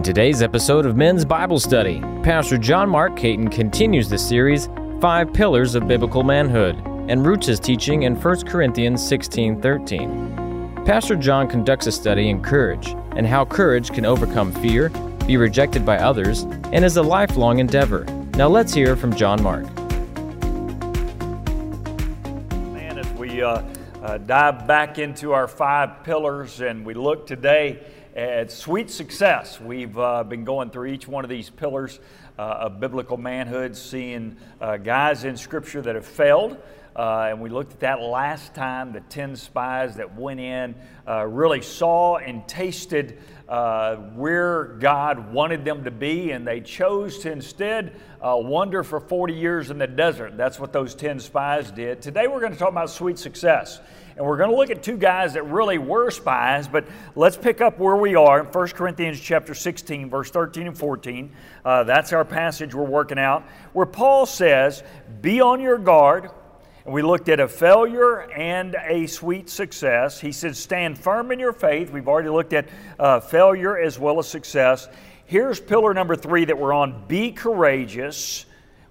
In today's episode of Men's Bible Study, Pastor John Mark Caton continues the series Five Pillars of Biblical Manhood and roots his teaching in 1 Corinthians 16:13. Pastor John conducts a study in courage and how courage can overcome fear, be rejected by others, and is a lifelong endeavor. Now let's hear from John Mark. Man, as we uh, uh, dive back into our five pillars and we look today at sweet success. We've uh, been going through each one of these pillars uh, of biblical manhood, seeing uh, guys in Scripture that have failed. Uh, and we looked at that last time the 10 spies that went in, uh, really saw and tasted uh, where God wanted them to be, and they chose to instead wander for 40 years in the desert. That's what those 10 spies did. Today we're going to talk about sweet success. And we're going to look at two guys that really were spies, but let's pick up where we are in 1 Corinthians chapter 16, verse 13 and 14. Uh, that's our passage we're working out, where Paul says, Be on your guard. And we looked at a failure and a sweet success. He said, Stand firm in your faith. We've already looked at uh, failure as well as success. Here's pillar number three that we're on be courageous.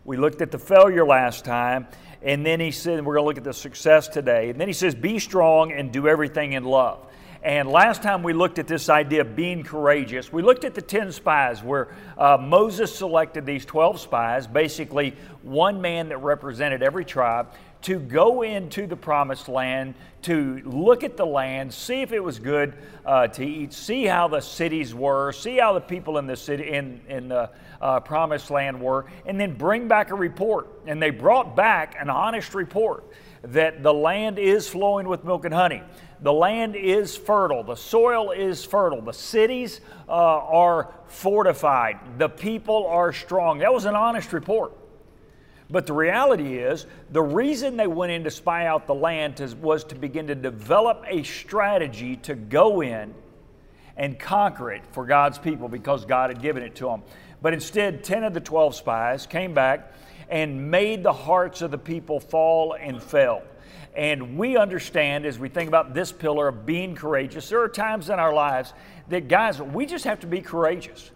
We looked at the failure last time. And then he said, we're going to look at the success today. And then he says, be strong and do everything in love. And last time we looked at this idea of being courageous, we looked at the 10 spies where uh, Moses selected these 12 spies, basically one man that represented every tribe, to go into the promised land, to look at the land, see if it was good uh, to eat, see how the cities were, see how the people in the city in, in the uh, promised land were, and then bring back a report. And they brought back an honest report that the land is flowing with milk and honey. The land is fertile. The soil is fertile. The cities uh, are fortified. The people are strong. That was an honest report. But the reality is, the reason they went in to spy out the land was to begin to develop a strategy to go in and conquer it for God's people because God had given it to them. But instead, 10 of the 12 spies came back and made the hearts of the people fall and fail. And we understand as we think about this pillar of being courageous, there are times in our lives that, guys, we just have to be courageous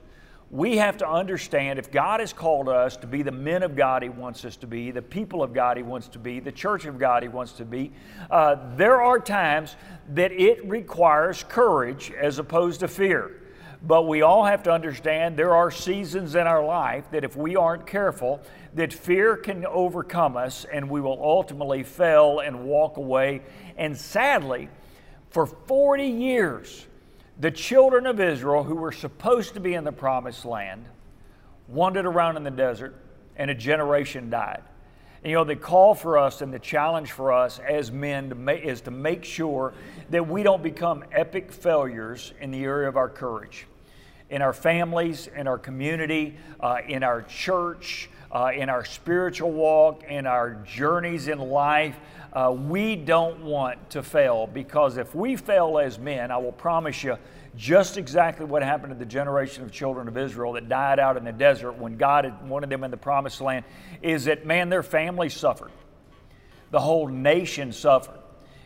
we have to understand if God has called us to be the men of God He wants us to be, the people of God He wants to be, the church of God He wants to be, uh, there are times that it requires courage as opposed to fear. But we all have to understand there are seasons in our life that if we aren't careful, that fear can overcome us and we will ultimately fail and walk away. And sadly, for 40 years, the children of Israel, who were supposed to be in the promised land, wandered around in the desert and a generation died. And, you know, the call for us and the challenge for us as men to is to make sure that we don't become epic failures in the area of our courage. In our families, in our community, uh, in our church, uh, in our spiritual walk, in our journeys in life, uh, we don't want to fail because if we fail as men, I will promise you just exactly what happened to the generation of children of Israel that died out in the desert when God had wanted them in the promised land is that, man, their families suffered. The whole nation suffered.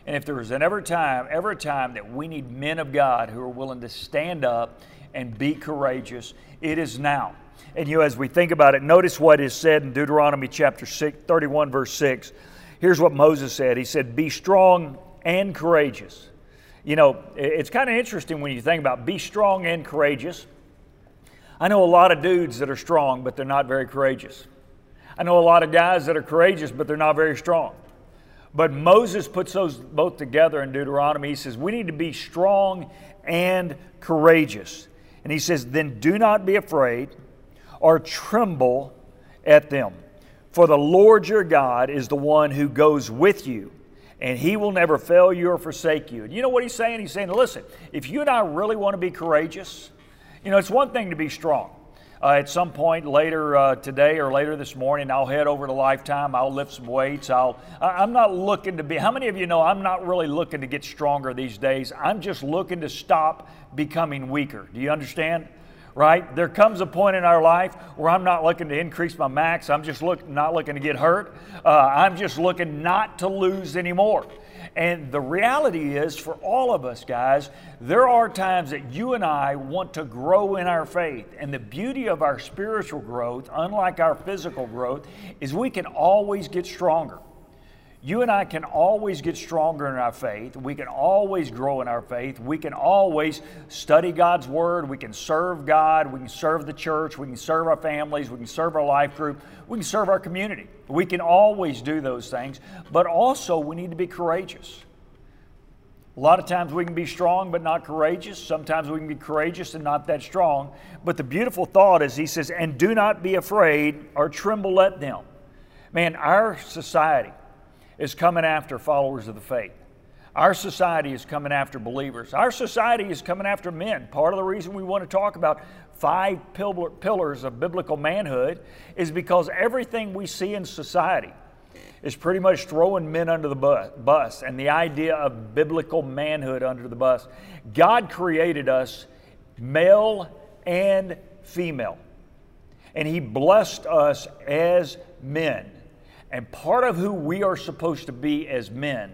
And if there was an ever time, ever time that we need men of God who are willing to stand up and be courageous, it is now. And you know, as we think about it, notice what is said in Deuteronomy chapter 6, 31, verse 6. Here's what Moses said He said, Be strong and courageous. You know, it's kind of interesting when you think about be strong and courageous. I know a lot of dudes that are strong, but they're not very courageous. I know a lot of guys that are courageous, but they're not very strong. But Moses puts those both together in Deuteronomy. He says, We need to be strong and courageous. And he says, Then do not be afraid or tremble at them. For the Lord your God is the one who goes with you, and he will never fail you or forsake you. And you know what he's saying? He's saying, listen, if you and I really want to be courageous, you know, it's one thing to be strong. Uh, at some point later uh, today or later this morning, I'll head over to Lifetime. I'll lift some weights. I'll. I'm not looking to be. How many of you know I'm not really looking to get stronger these days? I'm just looking to stop becoming weaker. Do you understand? Right? There comes a point in our life where I'm not looking to increase my max. I'm just look, not looking to get hurt. Uh, I'm just looking not to lose anymore. And the reality is, for all of us, guys, there are times that you and I want to grow in our faith. And the beauty of our spiritual growth, unlike our physical growth, is we can always get stronger. You and I can always get stronger in our faith. We can always grow in our faith. We can always study God's Word. We can serve God. We can serve the church. We can serve our families. We can serve our life group. We can serve our community. We can always do those things. But also, we need to be courageous. A lot of times we can be strong but not courageous. Sometimes we can be courageous and not that strong. But the beautiful thought is, he says, and do not be afraid or tremble at them. Man, our society, is coming after followers of the faith. Our society is coming after believers. Our society is coming after men. Part of the reason we want to talk about five pillars of biblical manhood is because everything we see in society is pretty much throwing men under the bus and the idea of biblical manhood under the bus. God created us male and female, and He blessed us as men. And part of who we are supposed to be as men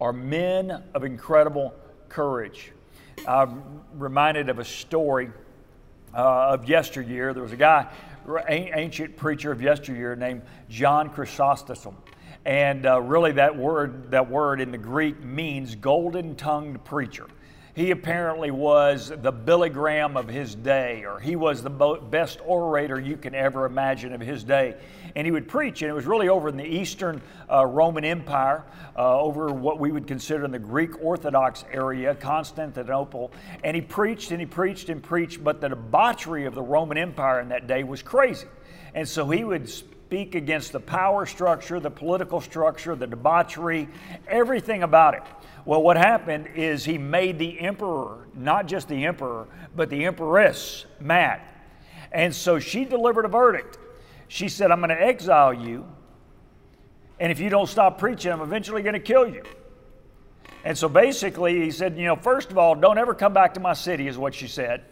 are men of incredible courage. I'm reminded of a story uh, of yesteryear. There was a guy, ancient preacher of yesteryear named John Chrysostom. And uh, really, that word, that word in the Greek means golden tongued preacher he apparently was the Billy Graham of his day, or he was the best orator you can ever imagine of his day. And he would preach, and it was really over in the Eastern uh, Roman Empire, uh, over what we would consider in the Greek Orthodox area, Constantinople. And he preached and he preached and preached, but the debauchery of the Roman Empire in that day was crazy. And so he would speak against the power structure, the political structure, the debauchery, everything about it. Well, what happened is he made the emperor, not just the emperor, but the empress, mad. And so she delivered a verdict. She said, I'm going to exile you, and if you don't stop preaching, I'm eventually going to kill you. And so basically, he said, You know, first of all, don't ever come back to my city, is what she said.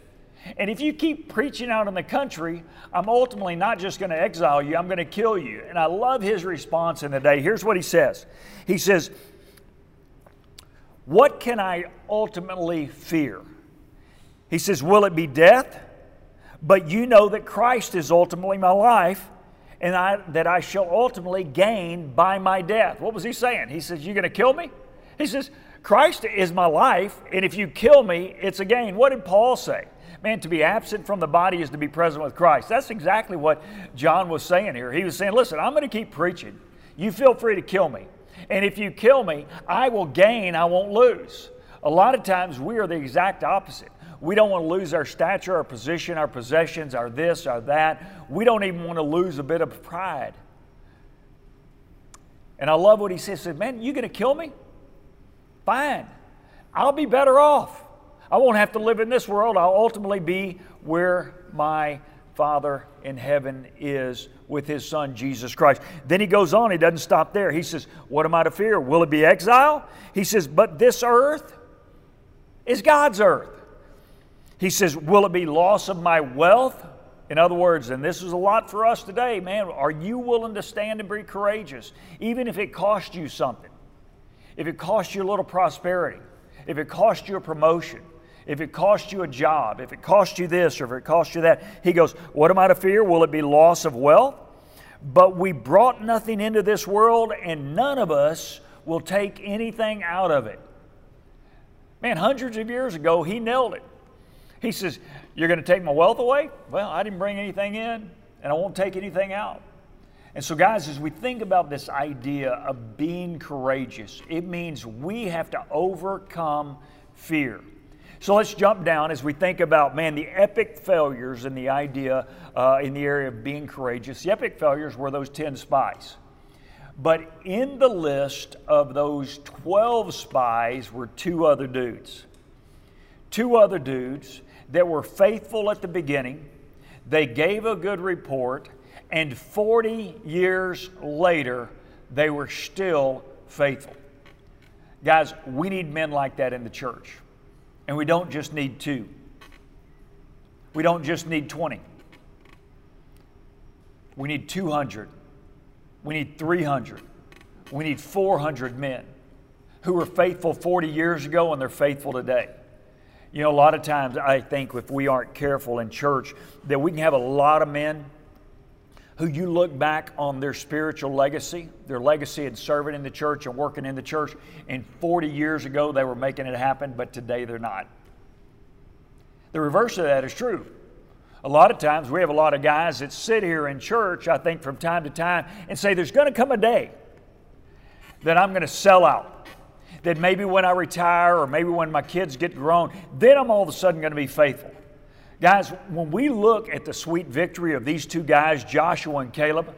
And if you keep preaching out in the country, I'm ultimately not just going to exile you, I'm going to kill you. And I love his response in the day. Here's what he says He says, what can I ultimately fear? He says, Will it be death? But you know that Christ is ultimately my life and I, that I shall ultimately gain by my death. What was he saying? He says, You're going to kill me? He says, Christ is my life, and if you kill me, it's a gain. What did Paul say? Man, to be absent from the body is to be present with Christ. That's exactly what John was saying here. He was saying, Listen, I'm going to keep preaching. You feel free to kill me. And if you kill me, I will gain, I won't lose. A lot of times we are the exact opposite. We don't want to lose our stature, our position, our possessions, our this, our that. We don't even want to lose a bit of pride. And I love what he says. He said, Man, you going to kill me? Fine. I'll be better off. I won't have to live in this world. I'll ultimately be where my Father in heaven is with his Son, Jesus Christ. Then he goes on, he doesn't stop there. He says, What am I to fear? Will it be exile? He says, But this earth is God's earth. He says, Will it be loss of my wealth? In other words, and this is a lot for us today, man, are you willing to stand and be courageous, even if it costs you something? If it costs you a little prosperity, if it costs you a promotion, if it costs you a job, if it costs you this or if it costs you that. He goes, What am I to fear? Will it be loss of wealth? But we brought nothing into this world, and none of us will take anything out of it. Man, hundreds of years ago, he nailed it. He says, You're going to take my wealth away? Well, I didn't bring anything in, and I won't take anything out. And so, guys, as we think about this idea of being courageous, it means we have to overcome fear. So let's jump down as we think about, man, the epic failures in the idea uh, in the area of being courageous. The epic failures were those 10 spies. But in the list of those 12 spies were two other dudes. Two other dudes that were faithful at the beginning, they gave a good report, and 40 years later, they were still faithful. Guys, we need men like that in the church. And we don't just need two, we don't just need 20. We need 200. We need 300. We need 400 men. who were faithful 40 years ago and they're faithful today. You know, a lot of times I think if we aren't careful in church, that we can have a lot of men who you look back on their spiritual legacy, their legacy in serving in the church and working in the church, and 40 years ago they were making it happen, but today they're not. The reverse of that is true. A lot of times we have a lot of guys that sit here in church, I think, from time to time and say, There's going to come a day that I'm going to sell out. That maybe when I retire or maybe when my kids get grown, then I'm all of a sudden going to be faithful. Guys, when we look at the sweet victory of these two guys, Joshua and Caleb,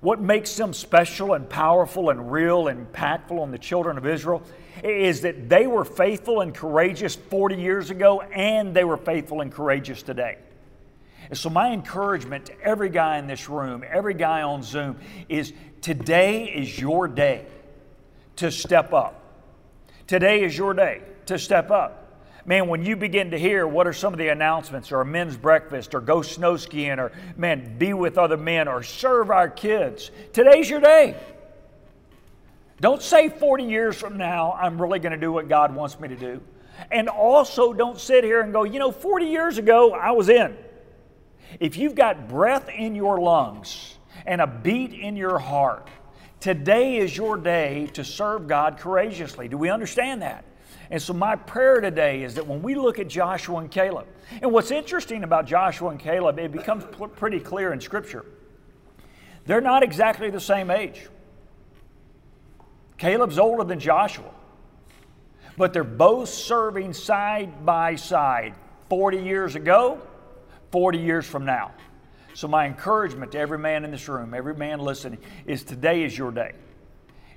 what makes them special and powerful and real and impactful on the children of Israel is that they were faithful and courageous 40 years ago and they were faithful and courageous today. And so, my encouragement to every guy in this room, every guy on Zoom, is today is your day to step up. Today is your day to step up. Man, when you begin to hear what are some of the announcements, or a men's breakfast, or go snow skiing, or man, be with other men, or serve our kids, today's your day. Don't say 40 years from now, I'm really going to do what God wants me to do. And also, don't sit here and go, you know, 40 years ago, I was in. If you've got breath in your lungs and a beat in your heart, today is your day to serve God courageously. Do we understand that? And so, my prayer today is that when we look at Joshua and Caleb, and what's interesting about Joshua and Caleb, it becomes pretty clear in Scripture. They're not exactly the same age. Caleb's older than Joshua, but they're both serving side by side 40 years ago 40 years from now. So, my encouragement to every man in this room, every man listening, is today is your day.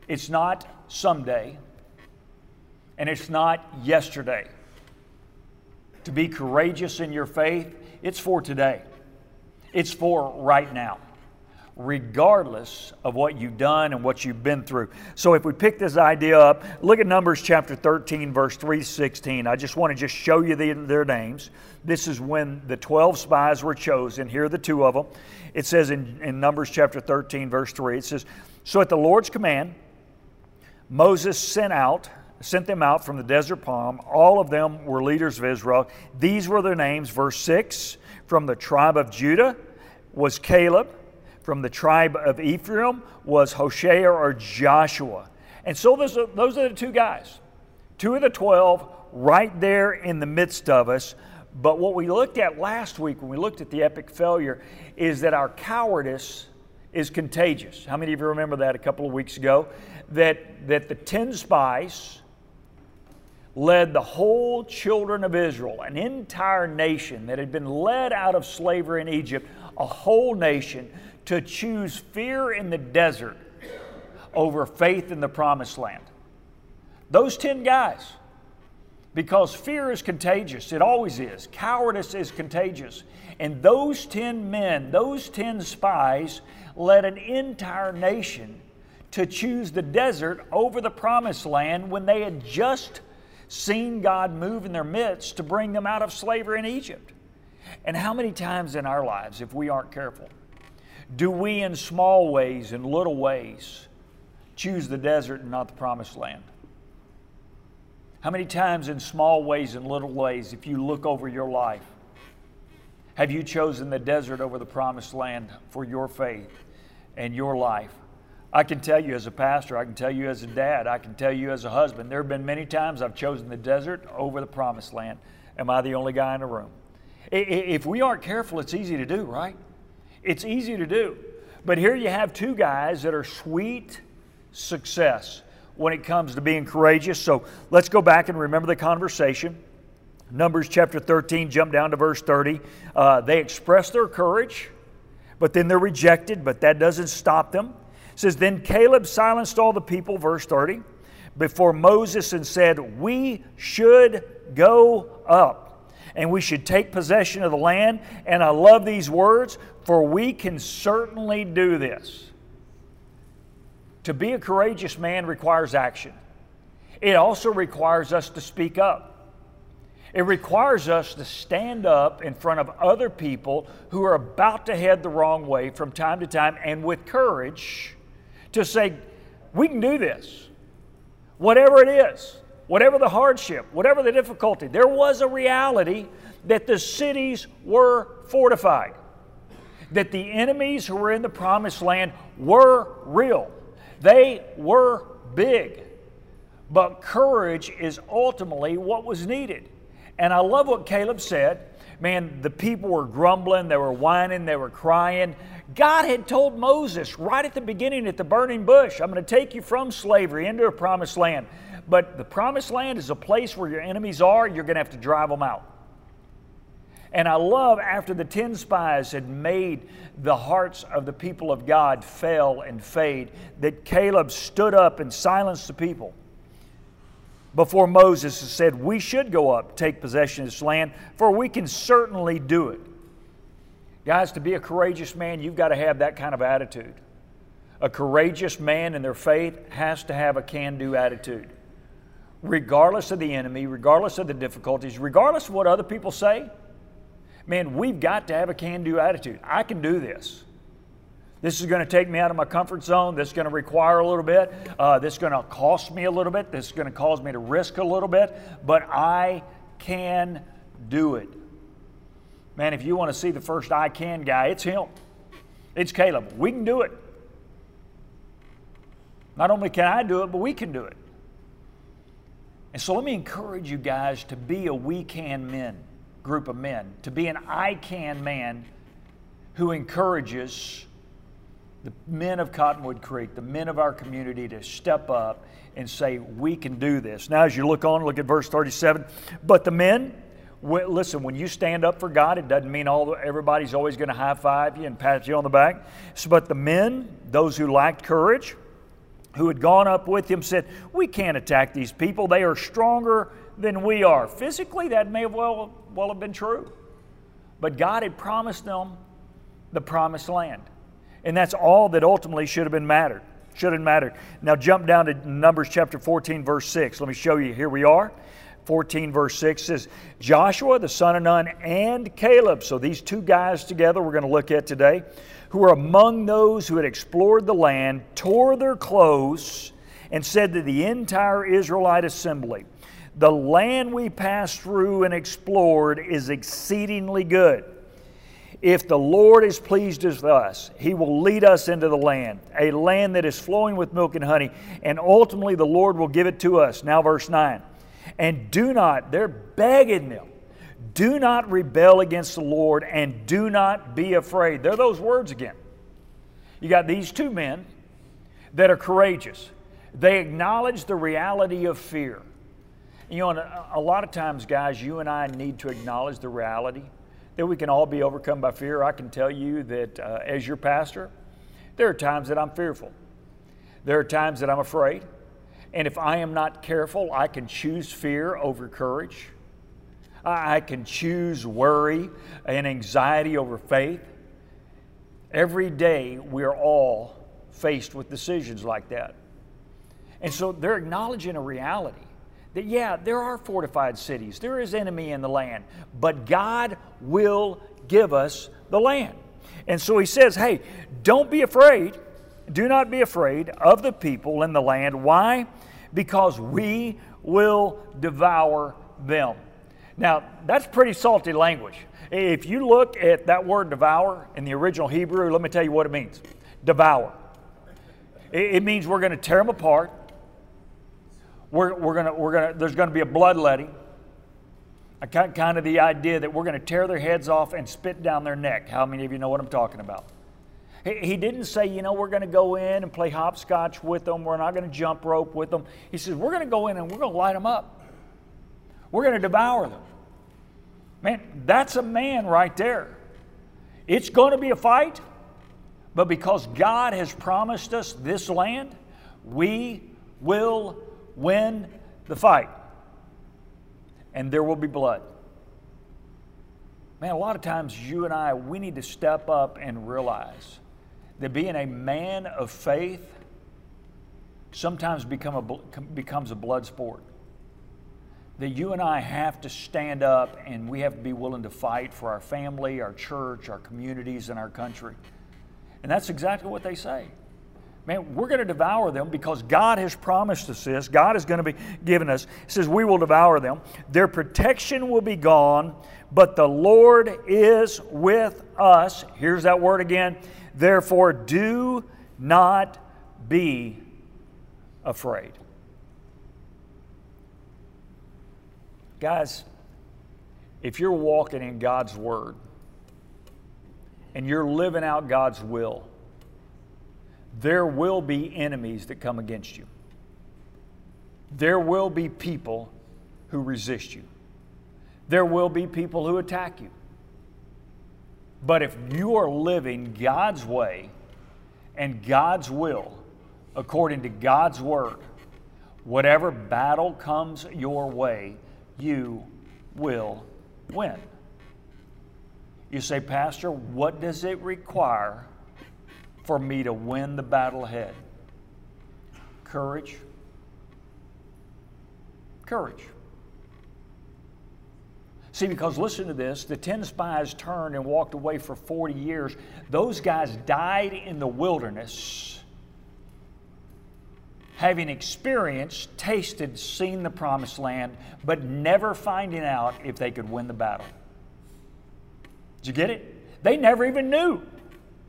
It's not someday, and it's not yesterday. To be courageous in your faith, it's for today, it's for right now regardless of what you've done and what you've been through. So if we pick this idea up, look at Numbers chapter 13, verse 316. I just want to just show you the, their names. This is when the 12 spies were chosen. Here are the two of them. It says in, in Numbers chapter 13, verse 3, it says, So at the Lord's command, Moses sent out sent them out from the desert Paran. All of them were leaders of Israel. These were their names. Verse 6 From the tribe of Judah was Caleb. From the tribe of Ephraim was Hoshea or Joshua. And so those are, those are the two guys, two of the 12 right there in the midst of us. But what we looked at last week when we looked at the epic failure is that our cowardice is contagious. How many of you remember that a couple of weeks ago? That, that the 10 spies led the whole children of Israel, an entire nation that had been led out of slavery in Egypt, a whole nation to choose fear in the desert over faith in the promised land. Those 10 guys, because fear is contagious, it always is. Cowardice is contagious. And those 10 men, those 10 spies, led an entire nation to choose the desert over the promised land when they had just seen God move in their midst to bring them out of slavery in Egypt. And how many times in our lives, if we aren't careful, do we, in small ways, in little ways, choose the desert and not the promised land? How many times, in small ways and little ways, if you look over your life, have you chosen the desert over the promised land for your faith and your life? I can tell you as a pastor, I can tell you as a dad, I can tell you as a husband, there have been many times I've chosen the desert over the promised land. Am I the only guy in the room? If we aren't careful, it's easy to do, right? It's easy to do. But here you have two guys that are sweet success when it comes to being courageous. So let's go back and remember the conversation. Numbers chapter 13, jump down to verse 30. Uh, they express their courage, but then they're rejected, but that doesn't stop them. It says, Then Caleb silenced all the people, verse 30, before Moses and said, We should go up and we should take possession of the land. And I love these words, for we can certainly do this. To be a courageous man requires action. It also requires us to speak up. It requires us to stand up in front of other people who are about to head the wrong way from time to time and with courage to say, We can do this. whatever it is, whatever the hardship, whatever the difficulty, there was a reality that the cities were fortified, that the enemies who were in the promised land were real, they were big. But courage is ultimately what was needed. And I love what Caleb said. Man, the people were grumbling, they were whining, they were crying. God had told Moses right at the beginning at the burning bush, I'm going to take you from slavery into a promised land. But the promised land is a place where your enemies are, you're going to have to drive them out. And I love after the 10 spies had made the hearts of the people of God fail and fade, that Caleb stood up and silenced the people before Moses and said, We should go up, take possession of this land, for we can certainly do it. Guys, to be a courageous man, you've got to have that kind of attitude. A courageous man in their faith has to have a can do attitude. Regardless of the enemy, regardless of the difficulties, regardless of what other people say, man, we've got to have a can do attitude. I can do this. This is going to take me out of my comfort zone. This is going to require a little bit. Uh, this is going to cost me a little bit. This is going to cause me to risk a little bit. But I can do it. Man, if you want to see the first I can guy, it's him. It's Caleb. We can do it. Not only can I do it, but we can do it. And so let me encourage you guys to be a we can men group of men, to be an I can man who encourages the men of Cottonwood Creek, the men of our community to step up and say, We can do this. Now, as you look on, look at verse 37. But the men, listen, when you stand up for God, it doesn't mean all everybody's always going to high five you and pat you on the back. So, but the men, those who lacked courage, who had gone up with him, said, We can't attack these people. They are stronger than we are. Physically, that may well, well have been true. But God had promised them the promised land. And that's all that ultimately should have been mattered. Should have mattered. Now jump down to Numbers chapter 14, verse 6. Let me show you. Here we are. 14, verse 6 says, Joshua, the son of Nun, and Caleb. So these two guys together we're going to look at today, who were among those who had explored the land, tore their clothes, and said to the entire Israelite assembly, the land we passed through and explored is exceedingly good. If the Lord is pleased with us, He will lead us into the land, a land that is flowing with milk and honey, and ultimately the Lord will give it to us. Now, verse 9. And do not, they're begging them, do not rebel against the Lord and do not be afraid. They're those words again. You got these two men that are courageous, they acknowledge the reality of fear. You know, a lot of times, guys, you and I need to acknowledge the reality that we can all be overcome by fear. I can tell you that uh, as your pastor, there are times that I'm fearful. There are times that I'm afraid. And if I am not careful, I can choose fear over courage. I can choose worry and anxiety over faith. Every day, we're all faced with decisions like that. And so they're acknowledging a reality that, yeah, there are fortified cities, there is enemy in the land, but God will give us the land. And so he says, hey, don't be afraid. Do not be afraid of the people in the land. Why? Because we will devour them. Now, that's pretty salty language. If you look at that word devour in the original Hebrew, let me tell you what it means devour. It means we're going to tear them apart, we're, we're gonna, we're gonna, there's going to be a bloodletting. Kind of the idea that we're going to tear their heads off and spit down their neck. How many of you know what I'm talking about? He didn't say, you know, we're going to go in and play hopscotch with them. We're not going to jump rope with them. He says, we're going to go in and we're going to light them up. We're going to devour them. Man, that's a man right there. It's going to be a fight, but because God has promised us this land, we will win the fight. And there will be blood. Man, a lot of times you and I, we need to step up and realize that being a man of faith sometimes become a, becomes a blood sport. That you and I have to stand up and we have to be willing to fight for our family, our church, our communities, and our country. And that's exactly what they say. Man, we're going to devour them because God has promised us this. God is going to be giving us. He says, We will devour them. Their protection will be gone, but the Lord is with us. Here's that word again. Therefore, do not be afraid. Guys, if you're walking in God's Word and you're living out God's will, there will be enemies that come against you. There will be people who resist you. There will be people who attack you. But if you are living God's way and God's will, according to God's word, whatever battle comes your way, you will win. You say, Pastor, what does it require for me to win the battle ahead? Courage. Courage. See, because listen to this the 10 spies turned and walked away for 40 years. Those guys died in the wilderness, having experienced, tasted, seen the promised land, but never finding out if they could win the battle. Did you get it? They never even knew.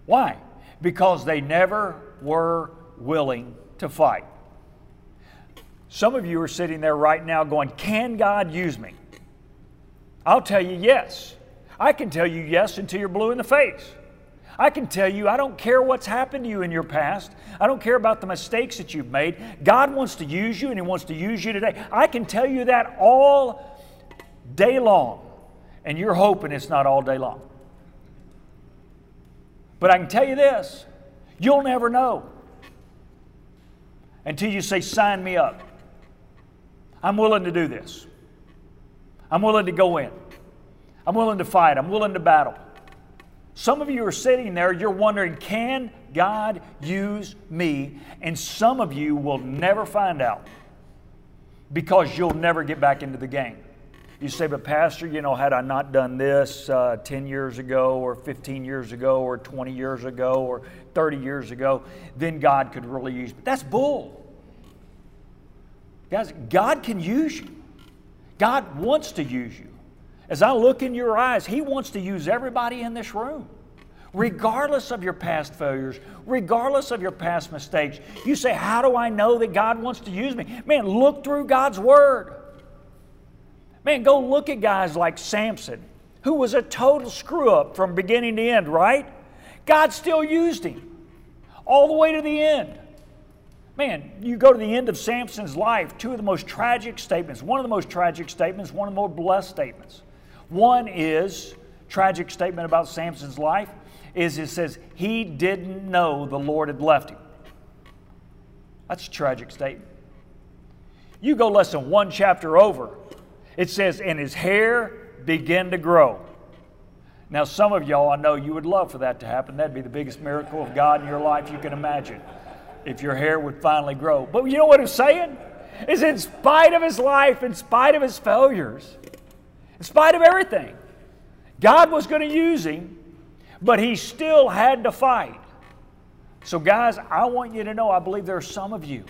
Why? Because they never were willing to fight. Some of you are sitting there right now going, Can God use me? I'll tell you yes. I can tell you yes until you're blue in the face. I can tell you, I don't care what's happened to you in your past. I don't care about the mistakes that you've made. God wants to use you and He wants to use you today. I can tell you that all day long. And you're hoping it's not all day long. But I can tell you this you'll never know until you say, Sign me up. I'm willing to do this. I'm willing to go in. I'm willing to fight. I'm willing to battle. Some of you are sitting there, you're wondering, can God use me? And some of you will never find out because you'll never get back into the game. You say, but Pastor, you know, had I not done this uh, 10 years ago, or 15 years ago, or 20 years ago, or 30 years ago, then God could really use me. That's bull. Guys, God can use you. God wants to use you. As I look in your eyes, He wants to use everybody in this room. Regardless of your past failures, regardless of your past mistakes, you say, How do I know that God wants to use me? Man, look through God's Word. Man, go look at guys like Samson, who was a total screw up from beginning to end, right? God still used him all the way to the end. Man, you go to the end of Samson's life, two of the most tragic statements. One of the most tragic statements, one of the more blessed statements. One is tragic statement about Samson's life is it says he didn't know the Lord had left him. That's a tragic statement. You go less than one chapter over, it says, and his hair began to grow. Now, some of y'all, I know you would love for that to happen. That'd be the biggest miracle of God in your life you can imagine if your hair would finally grow. But you know what it's saying? Is in spite of his life, in spite of his failures, in spite of everything, God was going to use him, but he still had to fight. So, guys, I want you to know I believe there are some of you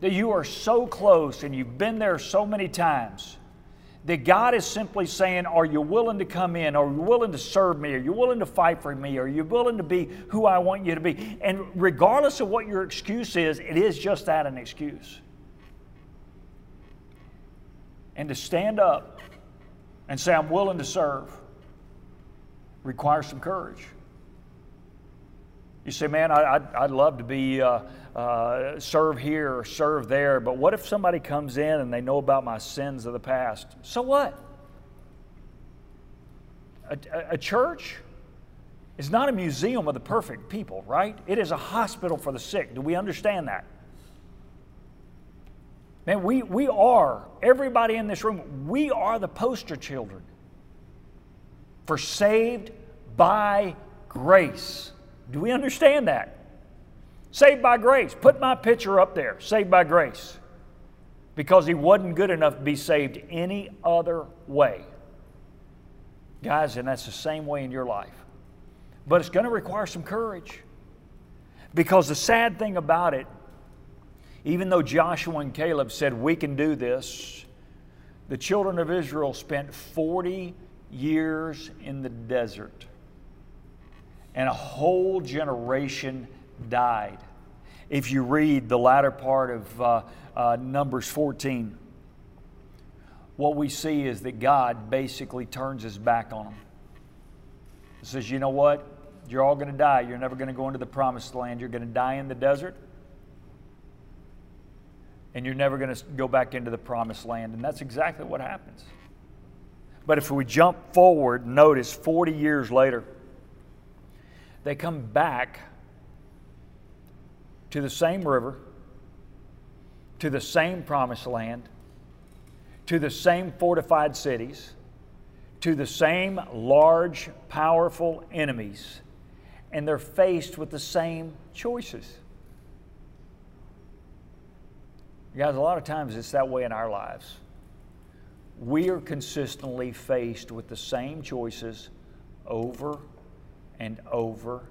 that you are so close and you've been there so many times that God is simply saying, Are you willing to come in? Are you willing to serve me? Are you willing to fight for me? Are you willing to be who I want you to be? And regardless of what your excuse is, it is just that an excuse. And to stand up and say, I'm willing to serve, requires some courage. You say, man, I, would I'd love to be uh, uh, serve here or serve there, but what if somebody comes in and they know about my sins of the past? So what? A, a, a church is not a museum of the perfect people, right? It is a hospital for the sick. Do we understand that? Man, we, we are, everybody in this room, we are the poster children for saved by grace. Do we understand that? Saved by grace. Put my picture up there. Saved by grace. Because he wasn't good enough to be saved any other way. Guys, and that's the same way in your life. But it's going to require some courage. Because the sad thing about it, even though Joshua and Caleb said, We can do this, the children of Israel spent 40 years in the desert, and a whole generation died. If you read the latter part of uh, uh, Numbers 14, what we see is that God basically turns his back on them. He says, You know what? You're all going to die. You're never going to go into the promised land. You're going to die in the desert. And you're never going to go back into the promised land. And that's exactly what happens. But if we jump forward, notice 40 years later, they come back to the same river, to the same promised land, to the same fortified cities, to the same large, powerful enemies, and they're faced with the same choices. Guys, a lot of times it's that way in our lives. We are consistently faced with the same choices over and over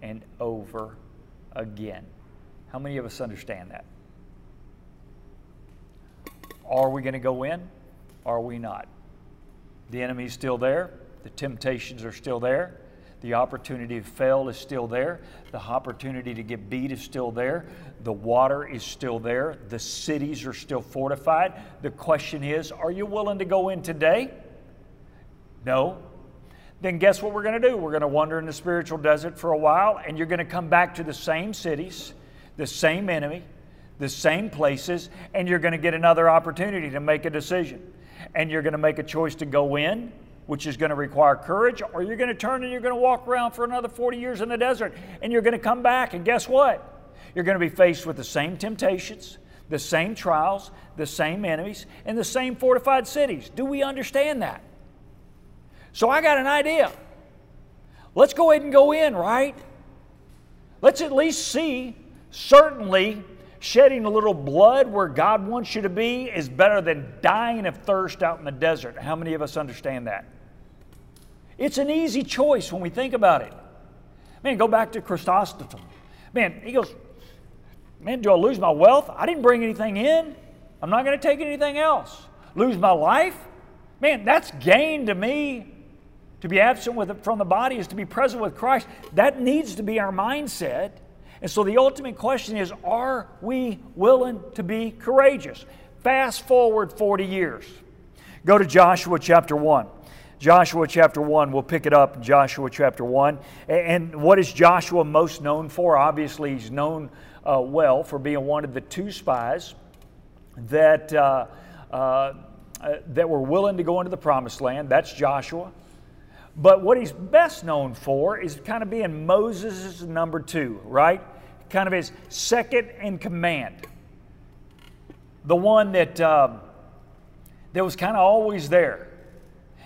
and over again. How many of us understand that? Are we going to go in? Are we not? The enemy's still there. The temptations are still there. The opportunity to fail is still there. The opportunity to get beat is still there. The water is still there. The cities are still fortified. The question is are you willing to go in today? No. Then guess what we're going to do? We're going to wander in the spiritual desert for a while, and you're going to come back to the same cities, the same enemy, the same places, and you're going to get another opportunity to make a decision. And you're going to make a choice to go in, which is going to require courage, or you're going to turn and you're going to walk around for another 40 years in the desert, and you're going to come back, and guess what? You're going to be faced with the same temptations, the same trials, the same enemies, and the same fortified cities. Do we understand that? So I got an idea. Let's go ahead and go in, right? Let's at least see, certainly, shedding a little blood where God wants you to be is better than dying of thirst out in the desert. How many of us understand that? It's an easy choice when we think about it. Man, go back to Chrysostom. Man, he goes, Man, do I lose my wealth? I didn't bring anything in. I'm not going to take anything else. Lose my life? Man, that's gain to me. To be absent with, from the body is to be present with Christ. That needs to be our mindset. And so the ultimate question is are we willing to be courageous? Fast forward 40 years. Go to Joshua chapter 1. Joshua chapter 1, we'll pick it up Joshua chapter 1. And what is Joshua most known for? Obviously, he's known uh, well for being one of the two spies that, uh, uh, that were willing to go into the promised land. That's Joshua. But what he's best known for is kind of being Moses' number two, right? Kind of his second in command. The one that, um, that was kind of always there.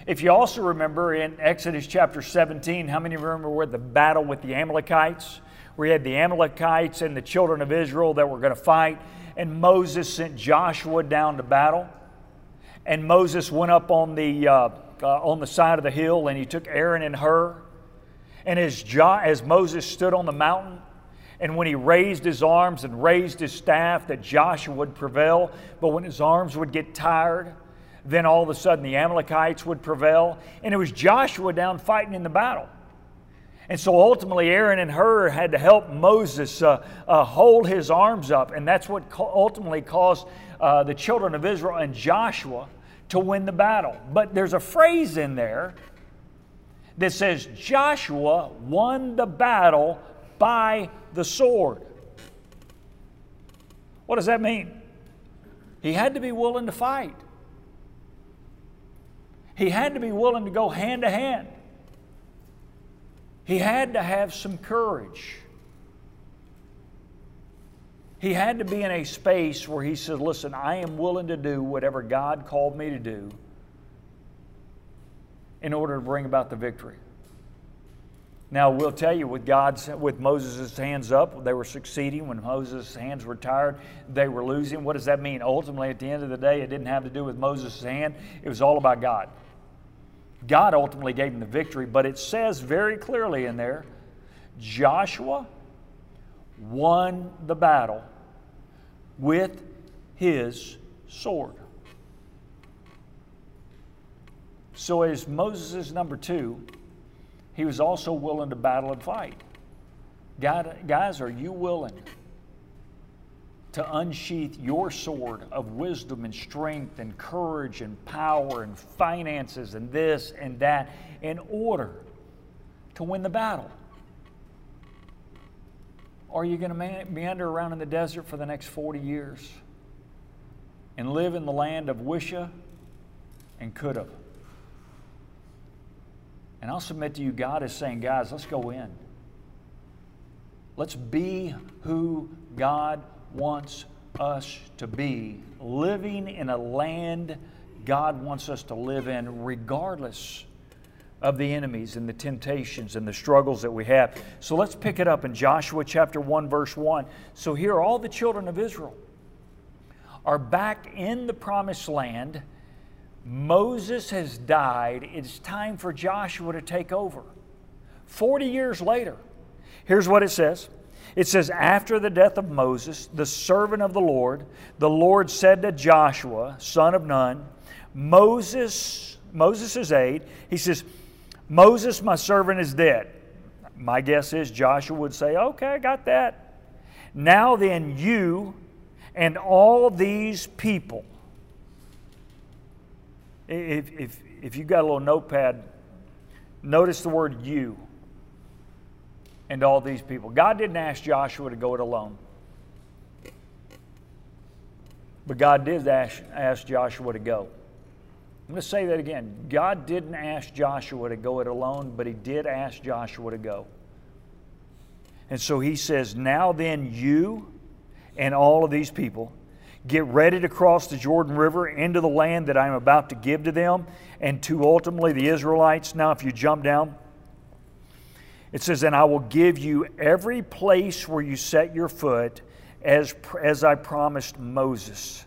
If you also remember in Exodus chapter 17, how many of you remember where the battle with the Amalekites? Where you had the Amalekites and the children of Israel that were going to fight, and Moses sent Joshua down to battle. And Moses went up on the uh, uh, on the side of the hill, and he took Aaron and Hur. And as, jo- as Moses stood on the mountain, and when he raised his arms and raised his staff, that Joshua would prevail. But when his arms would get tired, then all of a sudden the Amalekites would prevail. And it was Joshua down fighting in the battle. And so ultimately, Aaron and Hur had to help Moses uh, uh, hold his arms up. And that's what ultimately caused uh, the children of Israel and Joshua to win the battle. But there's a phrase in there that says Joshua won the battle by the sword. What does that mean? He had to be willing to fight. He had to be willing to go hand to hand. He had to have some courage. He had to be in a space where he said, Listen, I am willing to do whatever God called me to do in order to bring about the victory. Now, we'll tell you, with God's, with Moses' hands up, they were succeeding. When Moses' hands were tired, they were losing. What does that mean? Ultimately, at the end of the day, it didn't have to do with Moses' hand, it was all about God. God ultimately gave him the victory, but it says very clearly in there Joshua won the battle with his sword. So, as Moses' is number two, he was also willing to battle and fight. Guys, are you willing to unsheath your sword of wisdom and strength and courage and power and finances and this and that in order to win the battle? Or are you going to meander around in the desert for the next 40 years and live in the land of Wisha and Coulda? And I'll submit to you, God is saying, guys, let's go in. Let's be who God wants us to be, living in a land God wants us to live in, regardless of the enemies and the temptations and the struggles that we have. So let's pick it up in Joshua chapter 1, verse 1. So here, all the children of Israel are back in the promised land Moses has died. It's time for Joshua to take over. 40 years later, here's what it says. It says, After the death of Moses, the servant of the Lord, the Lord said to Joshua, son of Nun, Moses, Moses' aide, he says, Moses, my servant, is dead. My guess is Joshua would say, Okay, I got that. Now then, you and all these people if, if, if you've got a little notepad, notice the word you and all these people. God didn't ask Joshua to go it alone. But God did ask, ask Joshua to go. I'm going to say that again. God didn't ask Joshua to go it alone, but He did ask Joshua to go. And so He says, Now then, you and all of these people get ready to cross the Jordan River into the land that I'm about to give to them and to ultimately the Israelites. Now, if you jump down, it says, And I will give you every place where you set your foot as, as I promised Moses.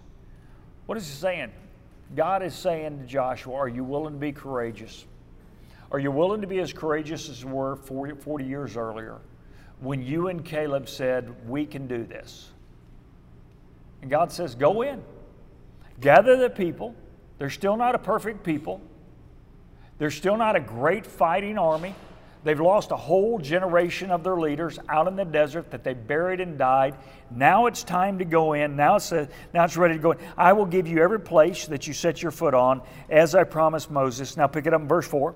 What is he saying? God is saying to Joshua, Are you willing to be courageous? Are you willing to be as courageous as you were 40, 40 years earlier when you and Caleb said, We can do this? And God says, Go in, gather the people. They're still not a perfect people, they're still not a great fighting army. They've lost a whole generation of their leaders out in the desert that they buried and died. Now it's time to go in. Now it's, a, now it's ready to go in. I will give you every place that you set your foot on, as I promised Moses. Now pick it up in verse 4.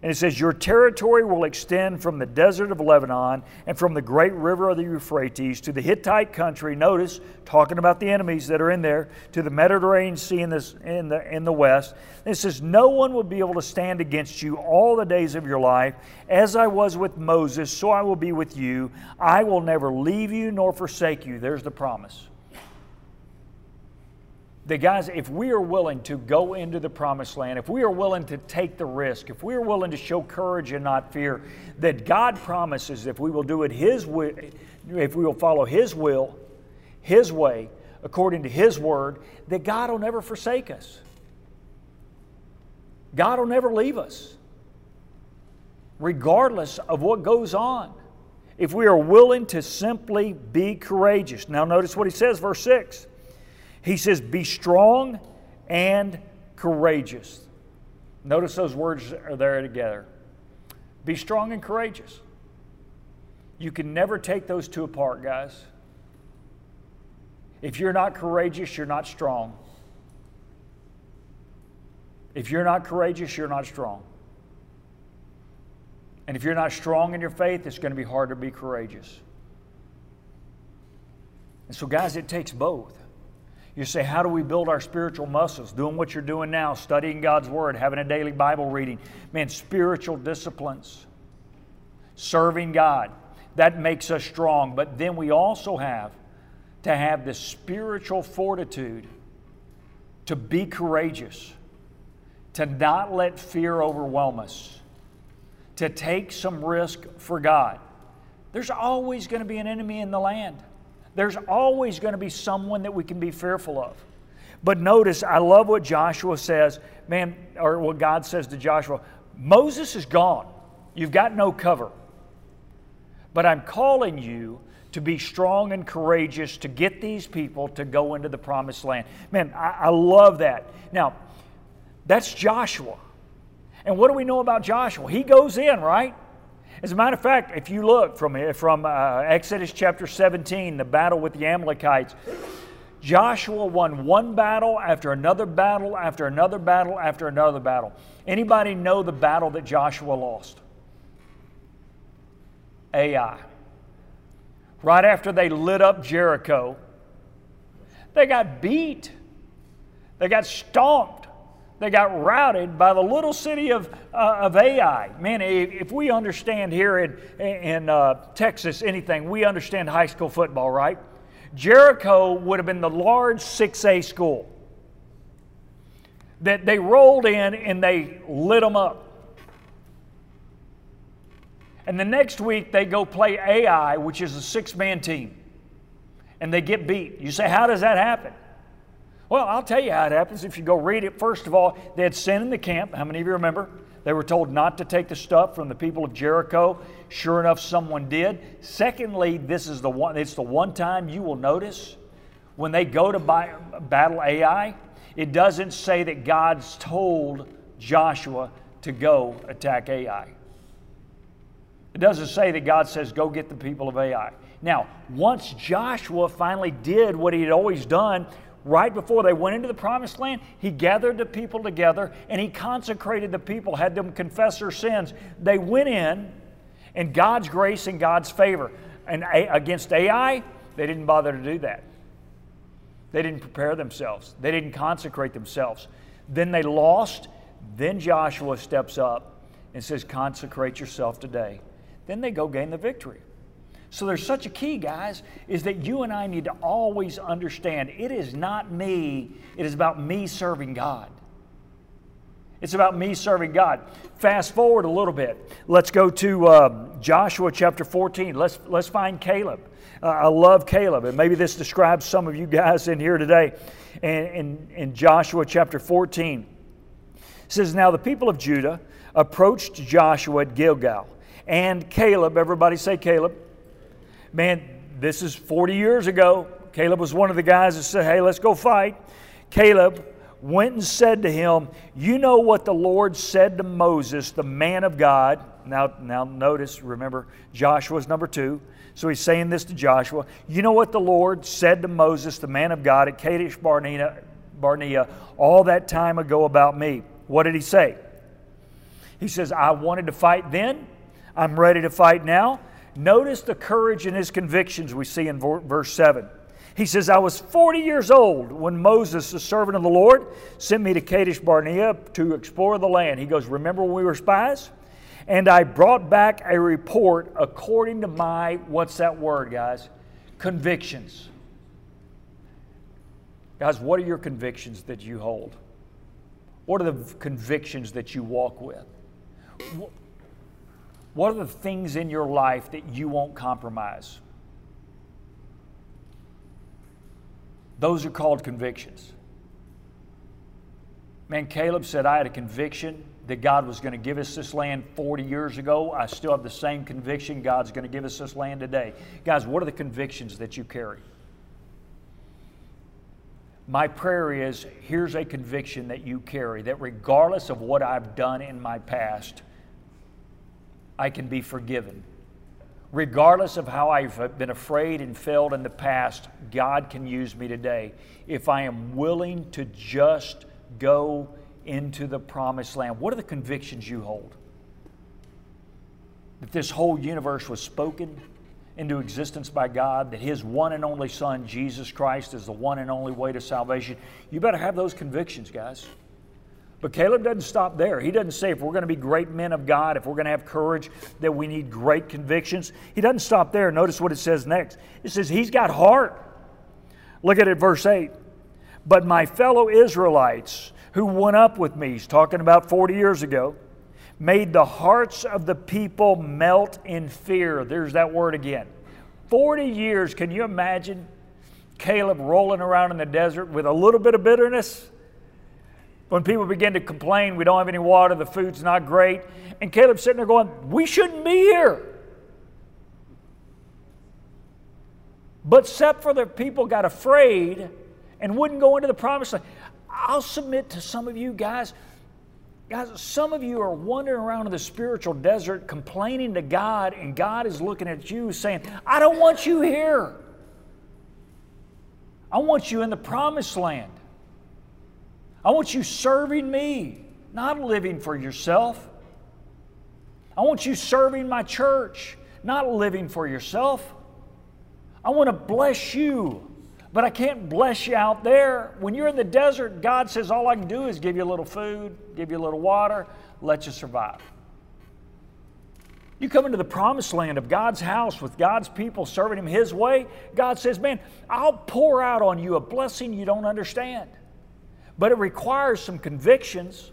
And it says, Your territory will extend from the desert of Lebanon and from the great river of the Euphrates to the Hittite country. Notice, talking about the enemies that are in there, to the Mediterranean Sea in, this, in, the, in the west. And it says, No one will be able to stand against you all the days of your life. As I was with Moses, so I will be with you. I will never leave you nor forsake you. There's the promise that, guys, if we are willing to go into the promised land, if we are willing to take the risk, if we are willing to show courage and not fear, that God promises if we will do it His way, if we will follow His will, His way, according to His word, that God will never forsake us. God will never leave us, regardless of what goes on. If we are willing to simply be courageous. Now, notice what he says, verse 6. He says, Be strong and courageous. Notice those words are there together. Be strong and courageous. You can never take those two apart, guys. If you're not courageous, you're not strong. If you're not courageous, you're not strong. And if you're not strong in your faith, it's going to be hard to be courageous. And so, guys, it takes both. You say, How do we build our spiritual muscles? Doing what you're doing now, studying God's Word, having a daily Bible reading. Man, spiritual disciplines, serving God. That makes us strong. But then we also have to have the spiritual fortitude to be courageous, to not let fear overwhelm us, to take some risk for God. There's always going to be an enemy in the land. There's always going to be someone that we can be fearful of. But notice, I love what Joshua says, man, or what God says to Joshua Moses is gone. You've got no cover. but I'm calling you to be strong and courageous to get these people to go into the promised land. Man, I, I love that. Now, that's Joshua. And what do we know about Joshua? He goes in, right? As a matter of fact, if you look from, from uh, Exodus chapter 17, the battle with the Amalekites, Joshua won one battle after another battle after another battle after another battle. Anybody know the battle that Joshua lost? Ai. Right after they lit up Jericho, they got beat. They got stomped. They got routed by the little city of, uh, of Ai. Man, if we understand here in, in uh, Texas anything, we understand high school football, right? Jericho would have been the large 6A school that they rolled in and they lit them up. And the next week they go play Ai, which is a six man team, and they get beat. You say, How does that happen? Well, I'll tell you how it happens. If you go read it, first of all, they had sin in the camp. How many of you remember? They were told not to take the stuff from the people of Jericho. Sure enough, someone did. Secondly, this is the one, it's the one time you will notice when they go to buy, battle Ai, it doesn't say that God's told Joshua to go attack Ai. It doesn't say that God says, go get the people of Ai. Now, once Joshua finally did what he had always done, right before they went into the promised land, he gathered the people together and he consecrated the people, had them confess their sins. They went in in God's grace and God's favor. And against Ai, they didn't bother to do that. They didn't prepare themselves, they didn't consecrate themselves. Then they lost. Then Joshua steps up and says, Consecrate yourself today. Then they go gain the victory. So there's such a key, guys, is that you and I need to always understand it is not me, it is about me serving God. It's about me serving God. Fast forward a little bit. Let's go to uh, Joshua chapter 14. Let's, let's find Caleb. Uh, I love Caleb, and maybe this describes some of you guys in here today. And in, in Joshua chapter 14, it says, Now the people of Judah approached Joshua at Gilgal, and Caleb, everybody say Caleb, man, this is 40 years ago. Caleb was one of the guys that said, hey, let's go fight. Caleb went and said to him, You know what the Lord said to Moses, the man of God. Now, now notice, remember, Joshua's number two. So he's saying this to Joshua. You know what the Lord said to Moses, the man of God, at Kadesh Barnea, Barnea all that time ago about me. What did he say? He says, I wanted to fight then. I'm ready to fight now. Notice the courage in his convictions we see in verse 7. He says, I was 40 years old when Moses, the servant of the Lord, sent me to Kadesh Barnea to explore the land. He goes, Remember when we were spies? And I brought back a report according to my, what's that word, guys? Convictions. Guys, what are your convictions that you hold? What are the convictions that you walk with? What are the things in your life that you won't compromise? Those are called convictions. Man, Caleb said, I had a conviction that God was going to give us this land 40 years ago. I still have the same conviction God's going to give us this land today. Guys, what are the convictions that you carry? My prayer is here's a conviction that you carry that regardless of what I've done in my past, I can be forgiven. Regardless of how I've been afraid and failed in the past, God can use me today if I am willing to just go into the promised land. What are the convictions you hold? That this whole universe was spoken into existence by God, that His one and only Son, Jesus Christ, is the one and only way to salvation. You better have those convictions, guys. But Caleb doesn't stop there. He doesn't say if we're going to be great men of God, if we're going to have courage, that we need great convictions. He doesn't stop there. Notice what it says next. It says, He's got heart. Look at it, verse 8. But my fellow Israelites who went up with me, he's talking about 40 years ago, made the hearts of the people melt in fear. There's that word again. 40 years, can you imagine Caleb rolling around in the desert with a little bit of bitterness? When people begin to complain, we don't have any water, the food's not great. And Caleb's sitting there going, We shouldn't be here. But except for the people got afraid and wouldn't go into the promised land. I'll submit to some of you guys. Guys, some of you are wandering around in the spiritual desert complaining to God, and God is looking at you saying, I don't want you here. I want you in the promised land. I want you serving me, not living for yourself. I want you serving my church, not living for yourself. I want to bless you, but I can't bless you out there. When you're in the desert, God says, All I can do is give you a little food, give you a little water, let you survive. You come into the promised land of God's house with God's people serving Him His way, God says, Man, I'll pour out on you a blessing you don't understand. But it requires some convictions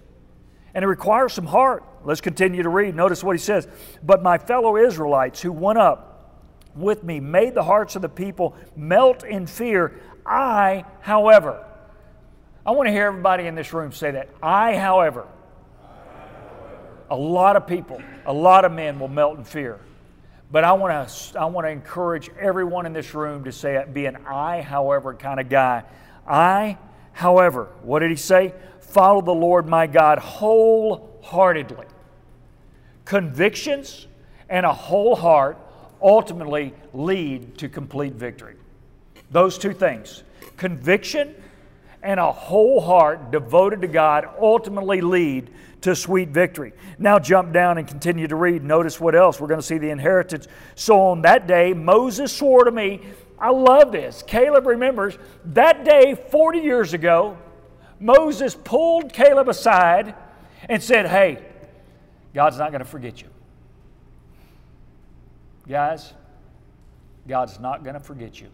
and it requires some heart. Let's continue to read. Notice what He says. But my fellow Israelites who went up, with me made the hearts of the people melt in fear. I, however, I want to hear everybody in this room say that. I, however, a lot of people, a lot of men will melt in fear. But I want to, I want to encourage everyone in this room to say, it, be an I, however, kind of guy. I, however, what did he say? Follow the Lord my God wholeheartedly. Convictions and a whole heart ultimately lead to complete victory. Those two things conviction and a whole heart devoted to God ultimately lead to sweet victory. Now jump down and continue to read. Notice what else. We're going to see the inheritance. So on that day, Moses swore to me. I love this. Caleb remembers that day 40 years ago, Moses pulled Caleb aside and said, Hey, God's not going to forget you. Guys, God's not going to forget you.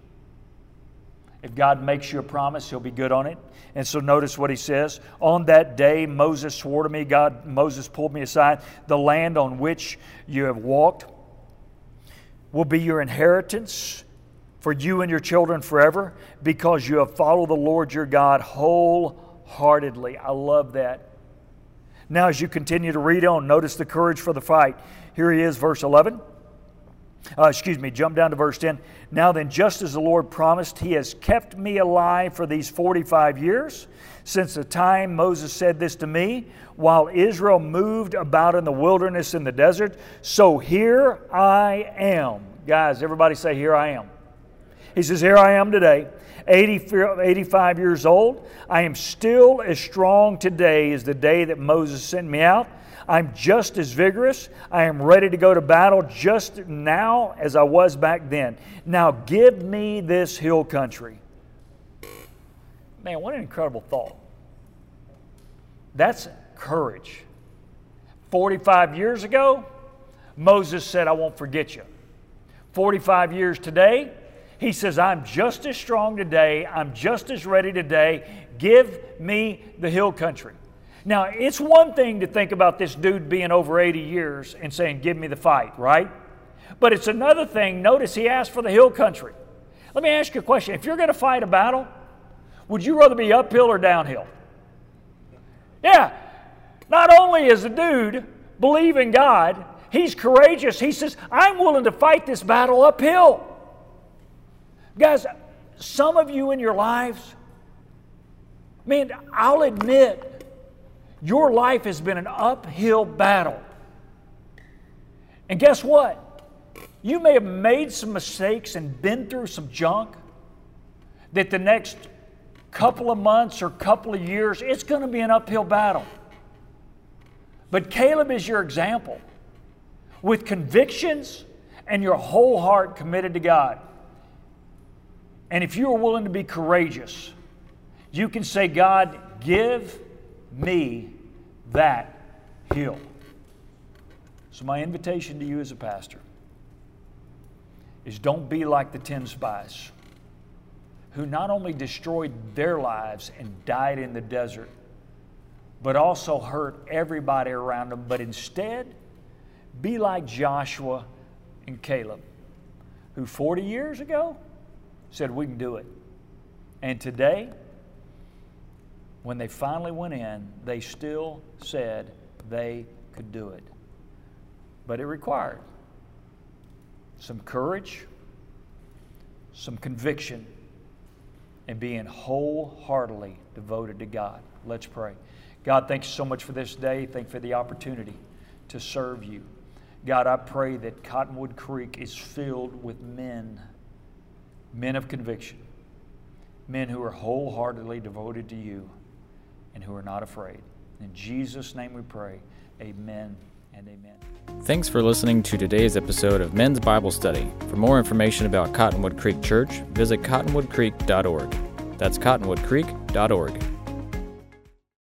If God makes you a promise, He'll be good on it. And so notice what He says. On that day, Moses swore to me, God, Moses pulled me aside, the land on which you have walked will be your inheritance for you and your children forever because you have followed the Lord your God wholeheartedly. I love that. Now, as you continue to read on, notice the courage for the fight. Here he is, verse 11. Uh, excuse me, jump down to verse 10. Now then, just as the Lord promised, He has kept me alive for these 45 years, since the time Moses said this to me, while Israel moved about in the wilderness in the desert. So here I am. Guys, everybody say, Here I am. He says, Here I am today, 80, 85 years old. I am still as strong today as the day that Moses sent me out. I'm just as vigorous. I am ready to go to battle just now as I was back then. Now give me this hill country. Man, what an incredible thought. That's courage. 45 years ago, Moses said, I won't forget you. 45 years today, he says, I'm just as strong today. I'm just as ready today. Give me the hill country. Now, it's one thing to think about this dude being over 80 years and saying, Give me the fight, right? But it's another thing. Notice he asked for the hill country. Let me ask you a question. If you're going to fight a battle, would you rather be uphill or downhill? Yeah. Not only is the dude believing God, he's courageous. He says, I'm willing to fight this battle uphill. Guys, some of you in your lives, man, I'll admit, your life has been an uphill battle. And guess what? You may have made some mistakes and been through some junk that the next couple of months or couple of years, it's going to be an uphill battle. But Caleb is your example with convictions and your whole heart committed to God. And if you are willing to be courageous, you can say, God, give me that hill. So, my invitation to you as a pastor is don't be like the 10 spies who not only destroyed their lives and died in the desert, but also hurt everybody around them, but instead be like Joshua and Caleb, who 40 years ago said, We can do it. And today, when they finally went in, they still said they could do it. But it required some courage, some conviction, and being wholeheartedly devoted to God. Let's pray. God, thanks so much for this day. Thank you for the opportunity to serve you. God, I pray that Cottonwood Creek is filled with men, men of conviction, men who are wholeheartedly devoted to you and who are not afraid. In Jesus' name we pray. Amen and amen. Thanks for listening to today's episode of Men's Bible Study. For more information about Cottonwood Creek Church, visit cottonwoodcreek.org. That's cottonwoodcreek.org.